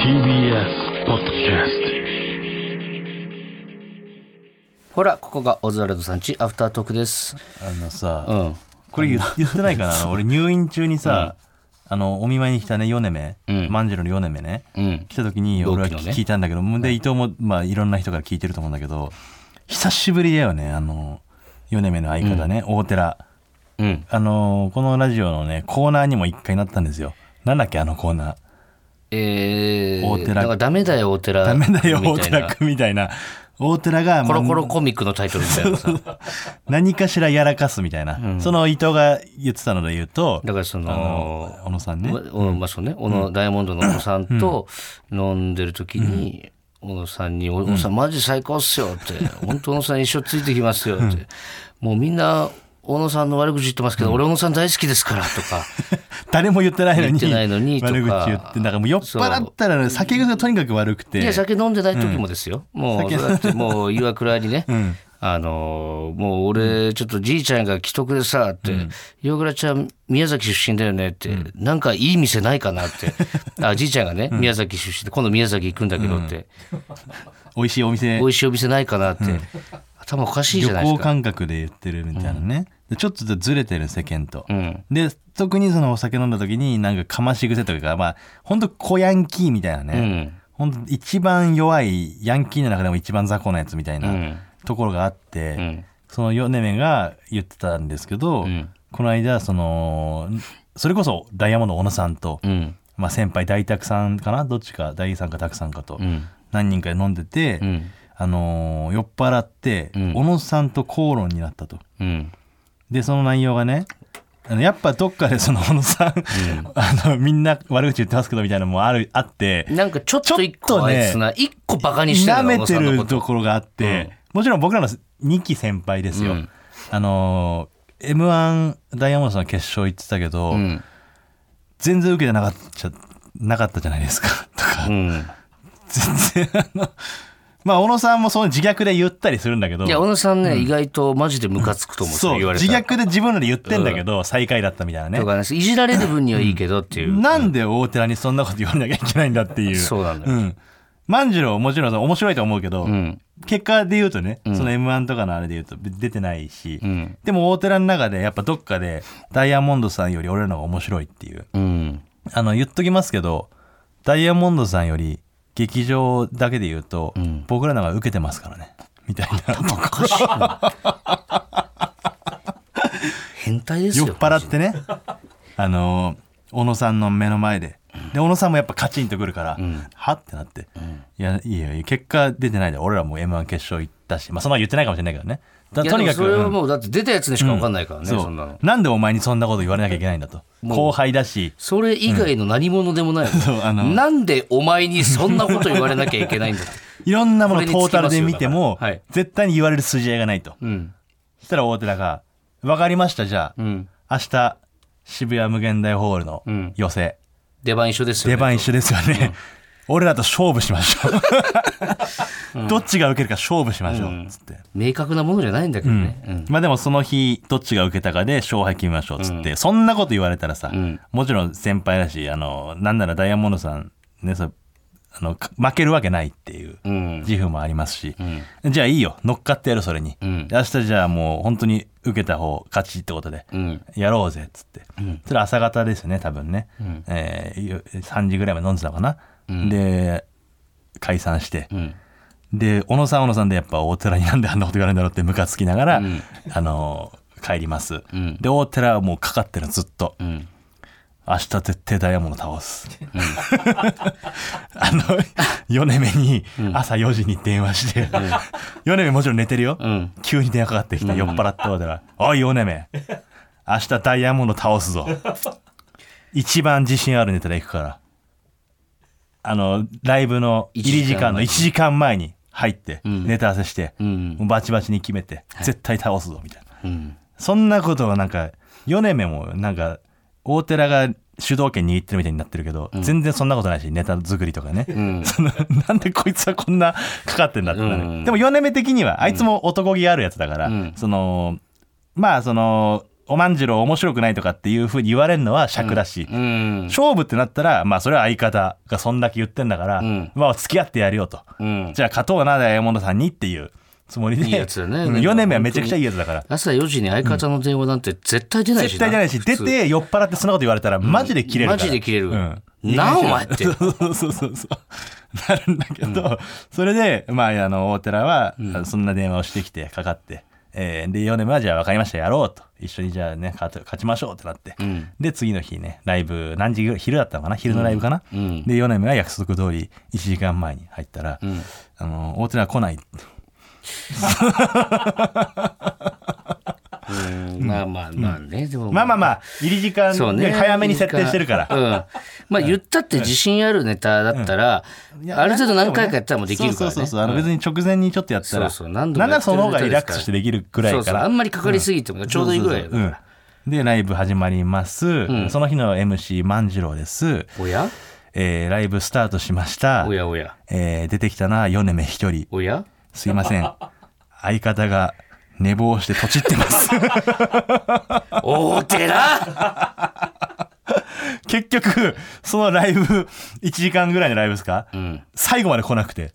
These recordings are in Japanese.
TBS ポッドキャスほら、ここがオズワルドさんちアフタートークです。あのさ、うん。これ言言ってないかな？俺入院中にさ、あのお見舞いに来たねヨネメ、うん。万次郎のヨネメね、うん。来た時に俺は聞いたんだけど、で伊藤もまあいろんな人から聞いてると思うんだけど久しぶりだよねあのヨネメの相方ね、大寺。うん。あのこのラジオのねコーナーにも一回なったんですよ。なんだっけあのコーナーえー、大寺だからダメだよ、大寺。ダメだよ大寺君みたいな。大寺がコロコロコミックのタイトルみたいなさ。何かしらやらかすみたいな、その伊藤が言ってたので言うとだからそあのの、小野さんね、おまあそうね、小野、ダイヤモンドの小野さんと飲んでる時に、小野さんに、小野さんマジ最高っすよって、本当小野さん一生ついてきますよって、もうみんな、小野さんの悪口言ってますけど、俺小野さん大好きですからとか、誰も言ってないのにないのにとか。悪口言ってだからもう酔っ払ったらね酒癖がとにかく悪くて。いや、酒飲んでない時もですよ。もう、だってもう岩倉にね、ん。あのーもう俺、ちょっとじいちゃんが既得でさ、って、岩倉ちゃん宮崎出身だよねって、なんかいい店ないかなって。あ、じいちゃんがね、宮崎出身で、今度宮崎行くんだけどって、美味しいお店。美味しいお店ないかなって。頭おかしいじ旅行ゃないですか。感覚で言ってるみたいなね、でちょっとずれてる世間と、うん。で特にそのお酒飲んだ時になんかかまし癖というかまあ本当小ヤンキーみたいなうね、ん。本当一番弱いヤンキーの中でも一番雑魚なやつみたいなうん。ところがあって、うん。そのヨネメが言ってたんですけど、んこの間そのそれこそダイヤモンド小野さんと、うん。まあ、先輩大沢さんかな？どっちか大さんか沢さんかとうん。何人かで飲んでて、うん。あのー酔っ払って、うん小野さんと口論になったと。うん。でその内容がねあのやっぱどっかでその小野さん、あのみんな悪口言ってますけどみたいなのもあるあってなんかちょっと一個あいつな、一個バカにしてる舐めてるとところがあって、もちろん僕らの2期先輩ですよ。うんあの m 1ダイヤモンドさん決勝行ってたけど、うん。全然受けてなかったなかったじゃないですかとか、うん。全然あのまあ小野さんもその自虐で言ったりするんだけどいや、小野さんね、意外とマジでムカつくと思う。そう言われ自虐で自分らで言ってんだけど、最下位だったみたいなねとかね、いじられる分にはいいけどっていう。なんで大寺にそんなこと言わなきゃいけないんだっていう そうなんだよ。うん万次郎もちろん面白いと思うけど、うん。結果で言うとね、その m 1とかのあれで言うと出てないし、うん。でも大寺の中でやっぱどっかでダイヤモンドさんより俺らの方が面白いっていううん。あの言っときますけどダイヤモンドさんより劇場だけで言うと、ん。僕らの受けてますからね。みたいな。おかしい。な。変態ですよ。酔っ払ってね。あの小野さんの目の前で。で小野さんもやっぱカチンとくるから、ん。はってなって、いやいいよいいよ結果出てないで俺らも m 1決勝行ったしまあそんな言ってないかもしれないけどね。とにかくそれはうん。もうだって出たやつにしか分かんないからね、そう。そんなの。なんでお前にそんなこと言われなきゃいけないんだと後輩だし。それ以外の何者でもない。うあの。なんでお前にそんなこと言われなきゃいけないんだ。いろんなものトータルで見ても、はい。絶対に言われる筋合いがないと。うん。そしたら大寺が「分かりましたじゃあ、うん。明日渋谷無限大ホールのうん。寄せ、出番一緒ですよね。出番一緒ですよね、俺らと勝負しましょう。どっちが受けるか勝負しましょう、つって。明確なものじゃないんだけどね。うん。まあでもその日どっちが受けたかで勝敗決めましょう。っつって、そんなこと言われたらさ、ん。もちろん先輩だしあのなんならダイヤモンドさんねそうあのか負けるわけないっていううん。自負もありますし、ん。じゃあいいよ。乗っかってやるそれに、ん。で明日じゃあもう本当に受けた方勝ちってことで、うん。やろうぜ。っつって、それ朝方ですね多分ね、ん。えーよ3時ぐらいまで飲んでたのかな、で解散して、うん。で小野さん小野さんでやっぱ大寺になんであんなこと言われるんだろうってムカつきながら、ん。あの帰ります、ん。で大寺はもうかかってるのずっと、うん。明日絶対ダイヤモンド倒す、あの米目に朝4時に電話して、米目もちろん寝てるよ、うん。急に電話かかってきた、酔っ払って大寺おい米目。明日ダイヤモンド倒すぞ。一番自信あるネタで行くからあのライブの入り時間の1時間前に入って、ネタ合わせして、バチバチに決めて、絶対倒すぞみたいな。うん。そんなことをなんか米目もなんか大寺が主導権握ってるみたいになってるけど、全然そんなことないしネタ作りとかね、ん。そのなんでこいつはこんなかかってんだってなる、うん。でも米目的にはあいつも男気あるやつだから、うん。そのまあそのおまんじゅう面白くないとかっていうふうに言われるのは尺だし、うん。勝負ってなったらまあそれは相方がそんだけ言ってんだから、ん。まあ付き合ってやるよと、うん。じゃあ勝とうなダイヤモンドさんにっていうつもりで。いいやつだねうん米目はめちゃくちゃいいやつだから。朝4時に相方の電話なんて絶対出ないし絶対じゃないし出て酔っ払ってそんなこと言われたらマジで切れるマジで切れる。うん。なあお前って。そうそうそうそう。なるんだけど、それでまああの大寺は、そんな電話をしてきてかかって、えーで米目はじゃあ分かりました。やろうと。一緒にじゃあね勝勝ちましょうってなって、ん。で次の日ねライブ何時ぐらい昼だったのかな？昼のライブかな、うん。で米目は約束通り1時間前に入ったら、あの大寺は来ない。うんまあまあまあね、でも。まあまあまあ入り時間そうね。ね早めに設定してるから、うん。まあ言ったって自信あるネタだったら、ある程度何回かやったらもうできるからね。そうそうそうあの別に直前にちょっとやったら、そうそう。何度もその方がリラックスしてできるくらいから。あんまりかかりすぎてもちょうどいいぐらいだから。うん。でライブ始まります、その日の MC 万次郎です、おや？えーライブスタートしました。おやおや。えー出てきたのは米目一人。おや？すいません。相方が寝坊してとちってます。大寺結局そのライブ1時間ぐらいのライブですか、ん。最後まで来なくて。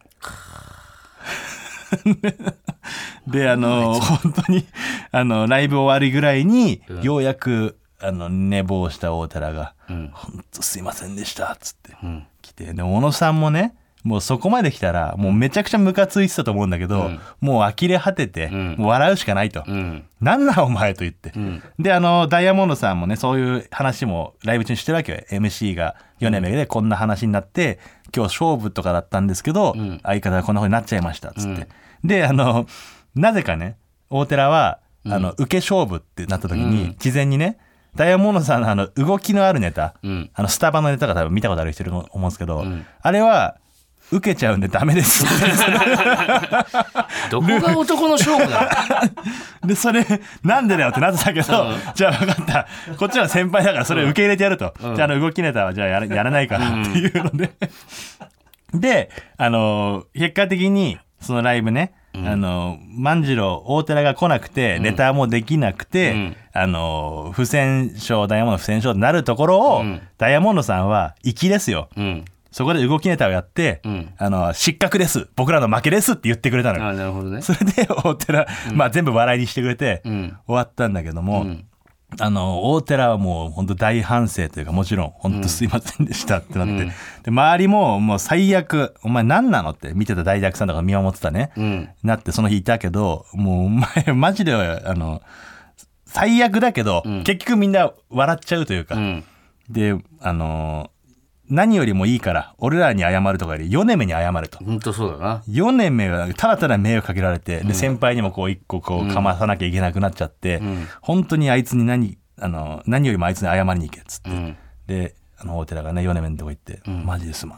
であの本当にあのライブ終わりぐらいに、ようやくあの寝坊した大寺が「ん。本当すいませんでした」っつってん。来て。で小野さんもねもうそこまで来たらもうめちゃくちゃムカついてたと思うんだけど、もう呆れ果てて、ん。もう笑うしかないと。うん。なんなんお前と言って、ん。であのダイヤモンドさんもねそういう話もライブ中にしてるわけよ。MC が米目でこんな話になって今日勝負とかだったんですけど、相方がこんな風になっちゃいましたっつって、であのなぜかね大寺はあの、受け勝負ってなった時に、事前にねダイヤモンドさんのあの動きのあるネタ、うん。あのスタバのネタが多分見たことある人いると思うんですけど、あれは受けちゃうんでダメです。どこが男の勝負だ？で、それ、なんでだよってなってたけど、じゃあ分かった。こっちは先輩だからそれ受け入れてやると。じゃあ、あの、動きネタはじゃあやらやらないからっていうので。で、あのー結果的に、そのライブね、あのー万次郎、大寺が来なくて、ネタもできなくて、ん。あのー不戦勝、ダイヤモンド不戦勝になるところを、ダイヤモンドさんは、粋ですよ。うんそこで動きネタをやって、ん。あの、失格です。僕らの負けですって言ってくれたのよ。あなるほどね。それで大寺、まあ全部笑いにしてくれて、ん。終わったんだけども、あの大寺はもう本当大反省というかもちろん本当すいませんでしたってなって、で周りももう最悪「お前何なの?」って見てた大学さんとか見守ってたね、うん。なってその日いたけどもうお前 マジであの最悪だけど、結局みんな笑っちゃうというか、うん。であの何よりもいいから俺らに謝るとかより米目に謝ると。本当そうだな。米目がただただ迷惑かけられて、で先輩にもこう一個こうかまさなきゃいけなくなっちゃって、本当にあいつに何あの何よりもあいつに謝りに行けっつって、うん。であの大寺がね米目のとこ行って、マジですま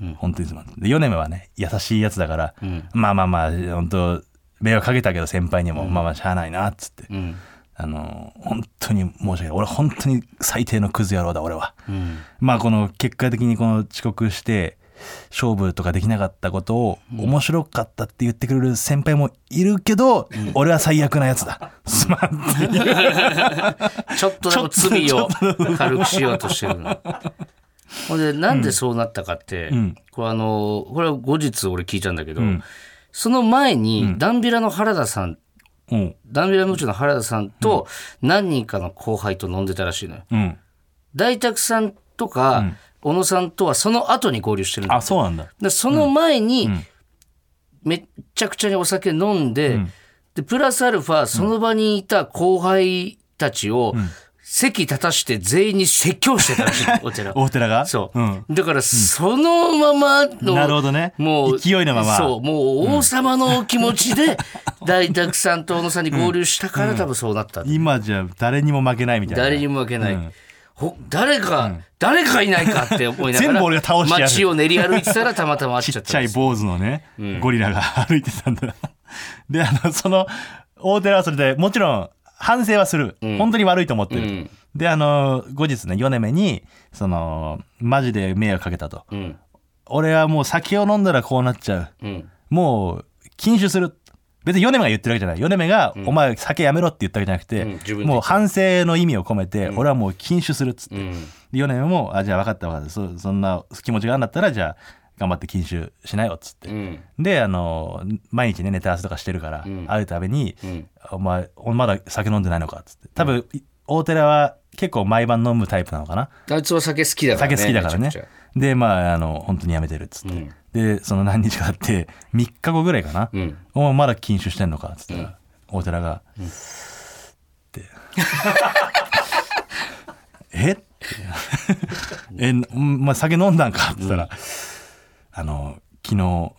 ん、本当にすまん。で米目はね優しいやつだから、まあまあまあ本当迷惑かけたけど先輩にも、まあまあしゃあないなっつって、うんあの本当に申し訳ない俺本当に最低のクズ野郎だ俺は。うんまあこの結果的にこの遅刻して勝負とかできなかったことを面白かったって言ってくれる先輩もいるけど、俺は最悪なやつだ。すまん っていう。ちょっとでも罪を 軽くしようとしてるの。ほんで、なんでそうなったかって、んこれあの、これは後日俺聞いたんだけど、その前に、ダンビラの原田さん、うん。ダンビラムーチョの原田さんと何人かの後輩と飲んでたらしいのよ。うん。大沢さんとか、小野さんとはその後に合流してるんだあ、そうなんだ。でその前に、めっちゃくちゃにお酒飲んで、でプラスアルファその場にいた後輩たちを、席立たして全員に説教してたらしいのお寺。大寺が？そう、ん。だからそのままの、なるほどね。もう勢いのまま。そうもう王様の気持ちで 大沢さんと小野さんに合流したから多分そうなった今じゃ誰にも負けないみたいな。誰にも負けない、ほ誰か、誰かいないかって思いながら全部俺が倒して街を練り歩いてたらたまたま会っちちゃったんです。っちゃい坊主のね、ゴリラが歩いてたんだ。で、あの、その、大寺はそれでもちろん反省はする。本当に悪いと思ってる。うん。で、あの、後日ね、米目に、その、マジで迷惑かけたと。うん。俺はもう酒を飲んだらこうなっちゃう。うん。もう、禁酒する。別に米目が言ってるわけじゃない。米目が、お前酒やめろって言ったわけじゃなくて、もう反省の意味を込めて、俺はもう禁酒するっつって、米目もあじゃあ分かった分かったそそんな気持ちがあるんだったらじゃあ頑張って禁酒しなよっつって、うん。であの毎日ねネタ合わせとかしてるから、ん。会うたびに、ん。お前まだ酒飲んでないのかっつって。多分、大寺は結構毎晩飲むタイプなのかな。あいつは酒好きだからね酒好きだからね。でまああの本当にやめてるっつって、うん。でその何日か経って3日後ぐらいかな、お前まだ禁酒してんのかっつったら、大寺が、って。え？って。え、んまあ、酒飲んだんかって言ったら、あの昨日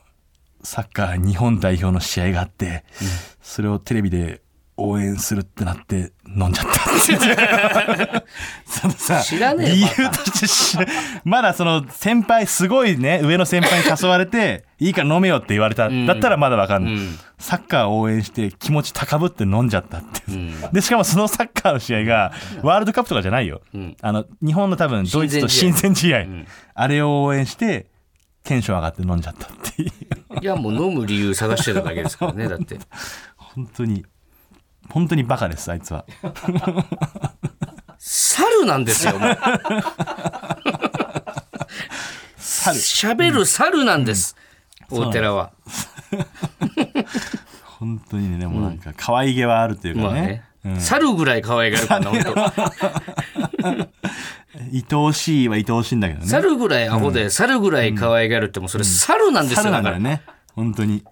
サッカー日本代表の試合があって、それをテレビで応援するってなって飲んじゃった そのさ知らねえよ理由として知らまだその先輩すごいね上の先輩に誘われて いいから飲めよって言われた、だったらまだわかんない、うん。サッカーを応援して気持ち高ぶって飲んじゃったって、ん。でしかもそのサッカーの試合がワールドカップとかじゃないよ、ん。あの日本の多分ドイツと親善試合。ん。あれを応援してテンション上がって飲んじゃったっていう。いやもう飲む理由探してただけですからねだって。本当に。本当にバカですあいつは。猿なんですよもう。猿。喋る猿なんです、大寺は。本当にねでもなんか可愛げはあるというかね,、まあね、うん猿ぐらい可愛がるからな本当愛おしいは愛おしいんだけどね。猿ぐらいアホで、猿ぐらい可愛がるってもうそれ猿なんですよ、猿なんだからだよね本当に。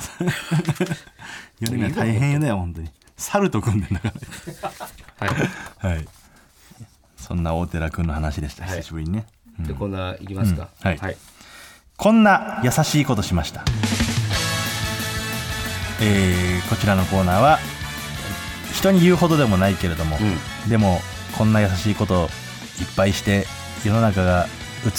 世の中大変よね本当に。猿と組んでんだかはい。らはい。そんな大寺君の話でした。はい。久しぶりにね、でこんないきますか、うん。はい。こんな優しいことしました。えーこちらのコーナーは人に言うほどでもないけれども、でもこんな優しいことをいっぱいして世の中が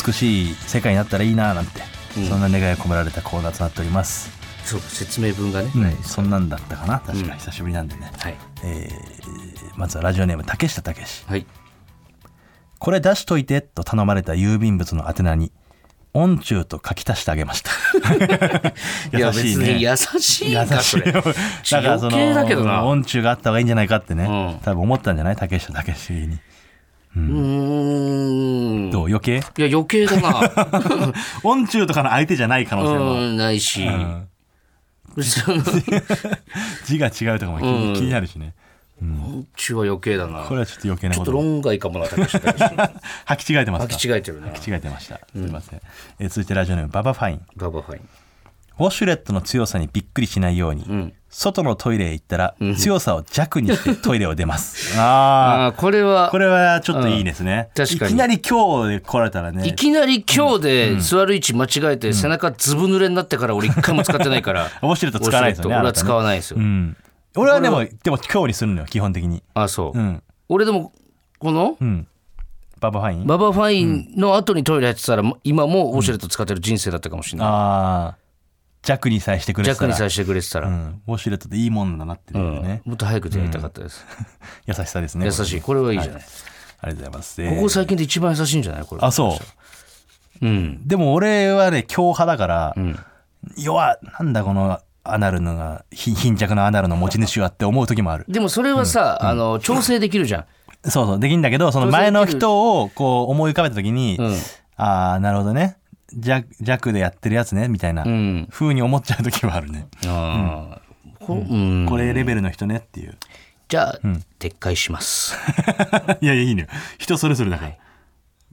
美しい世界になったらいいななんて、うん。そんな願いが込められたコーナーとなっております。そう説明文がね、うんそんなんだったかな。確かうん久しぶりなんでね、はい。えーまずはラジオネーム竹下武史はい。これ出しといてと頼まれた郵便物の宛名に「音中」と書き足してあげました。いや別優しいね。に優しい優かそれしいよ。だからその音中があった方がいいんじゃないかってね、うん。多分思ったんじゃない？竹下武史にうーん。どう？余計？いや余計だな。音中とかの相手じゃない可能性も、うんないし、字が違うとかも気に,、なるしね。中は余計だな。これはちょっと余計なちょっことと論外かもな 履き違えてますか？履き違えてるな。履き違えてました。すみません、えー続いてラジオネームババファイン。ババファイン。ウォシュレットの強さにびっくりしないように、ん外のトイレへ行ったら、強さを弱にしてトイレを出ます。あああこれはあ、これはちょっといいですね。うん。確かに。いきなり強で来られたらね。い、きなり強で座る位置間違えて背中ずぶ濡れになってから俺一回も使ってないから。ウォシュレット使わないですよね 俺は使わないですよ、うん。俺はでも、でも強にするのよ、基本的に。あそう、うん。俺でもこのうん。ババファイン？ババファインの後にトイレ入ってたら今もウォシュレット使ってる人生だったかもしれない、ああ、弱にさえしてくれてたら。弱にさせてくれてたら、うん。ウォシュレットっていいもんだなっていううんね。もっと早く出会いたかったです、優しさですね。優しいこれはいいじゃない、ありがとうございます。ここ最近で一番優しいんじゃない？これあ、そう。うんでも俺はね、強派だから、ん弱、なんだこのアナルのが、ひ貧弱なアナルの持ち主はって思う時もある。でもそれはさ、あの調整できるじゃんそうそう、できんだけど、その前の人をこう思い浮かべた時に、うんああ、なるほどね。弱弱でやってるやつね、みたいなうん風に思っちゃう時はあるね。うんこれレベルの人ねっていう。じゃあ、撤回します いやいや、いいのよ。人それぞれだから。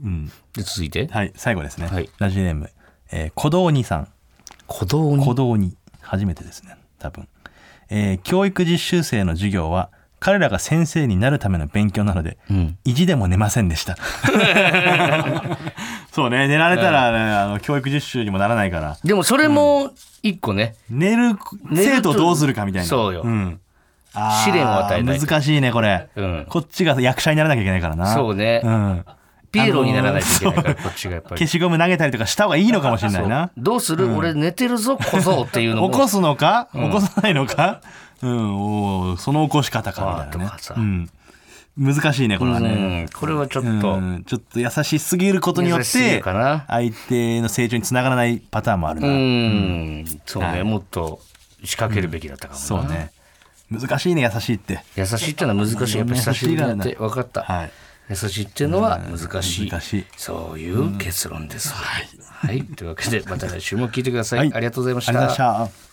うん。で続いてはい、最後ですね。はいラジオネーム、えー、小道にさん。鼓動に小道に。初めてですね、多分。えー教育実習生の授業は、彼らが先生になるための勉強なので、ん意地でも寝ませんでした。そうね、寝られたら、ねあの教育実習にもならないから、でもそれも一個ね、寝る寝ると生徒をどうするかみたいな。そうよ。ん。あー試練を与えない。と難しいね、これ、うん。こっちが役者にならなきゃいけないからな。そうね。うん。ピエロにならないといけないから、あのーこっちがやっぱり。消しゴム投げたりとかした方がいいのかもしれないな。どうする、俺寝てるぞ小僧っていうのも。起こすのか、起こさないのか？うん、おーその起こし方かみたいなね。あーとかさ。うん。難しいね、これはうね。ん。これはちょっと、うん。ちょっと優しすぎることによって相手の成長につながらないパターンもあるうな、ん、そうね、はい。もっと仕掛けるべきだったかもな、そうね。難しいね優しいって。優しいっていうのは難しいやっぱ久しぶりにやって分かった、はい。優しいっていうのは難しい,、難しい。そういう結論です、はい、というわけでまた来週も聞いてください、はい。ありがとうございましありがとうございました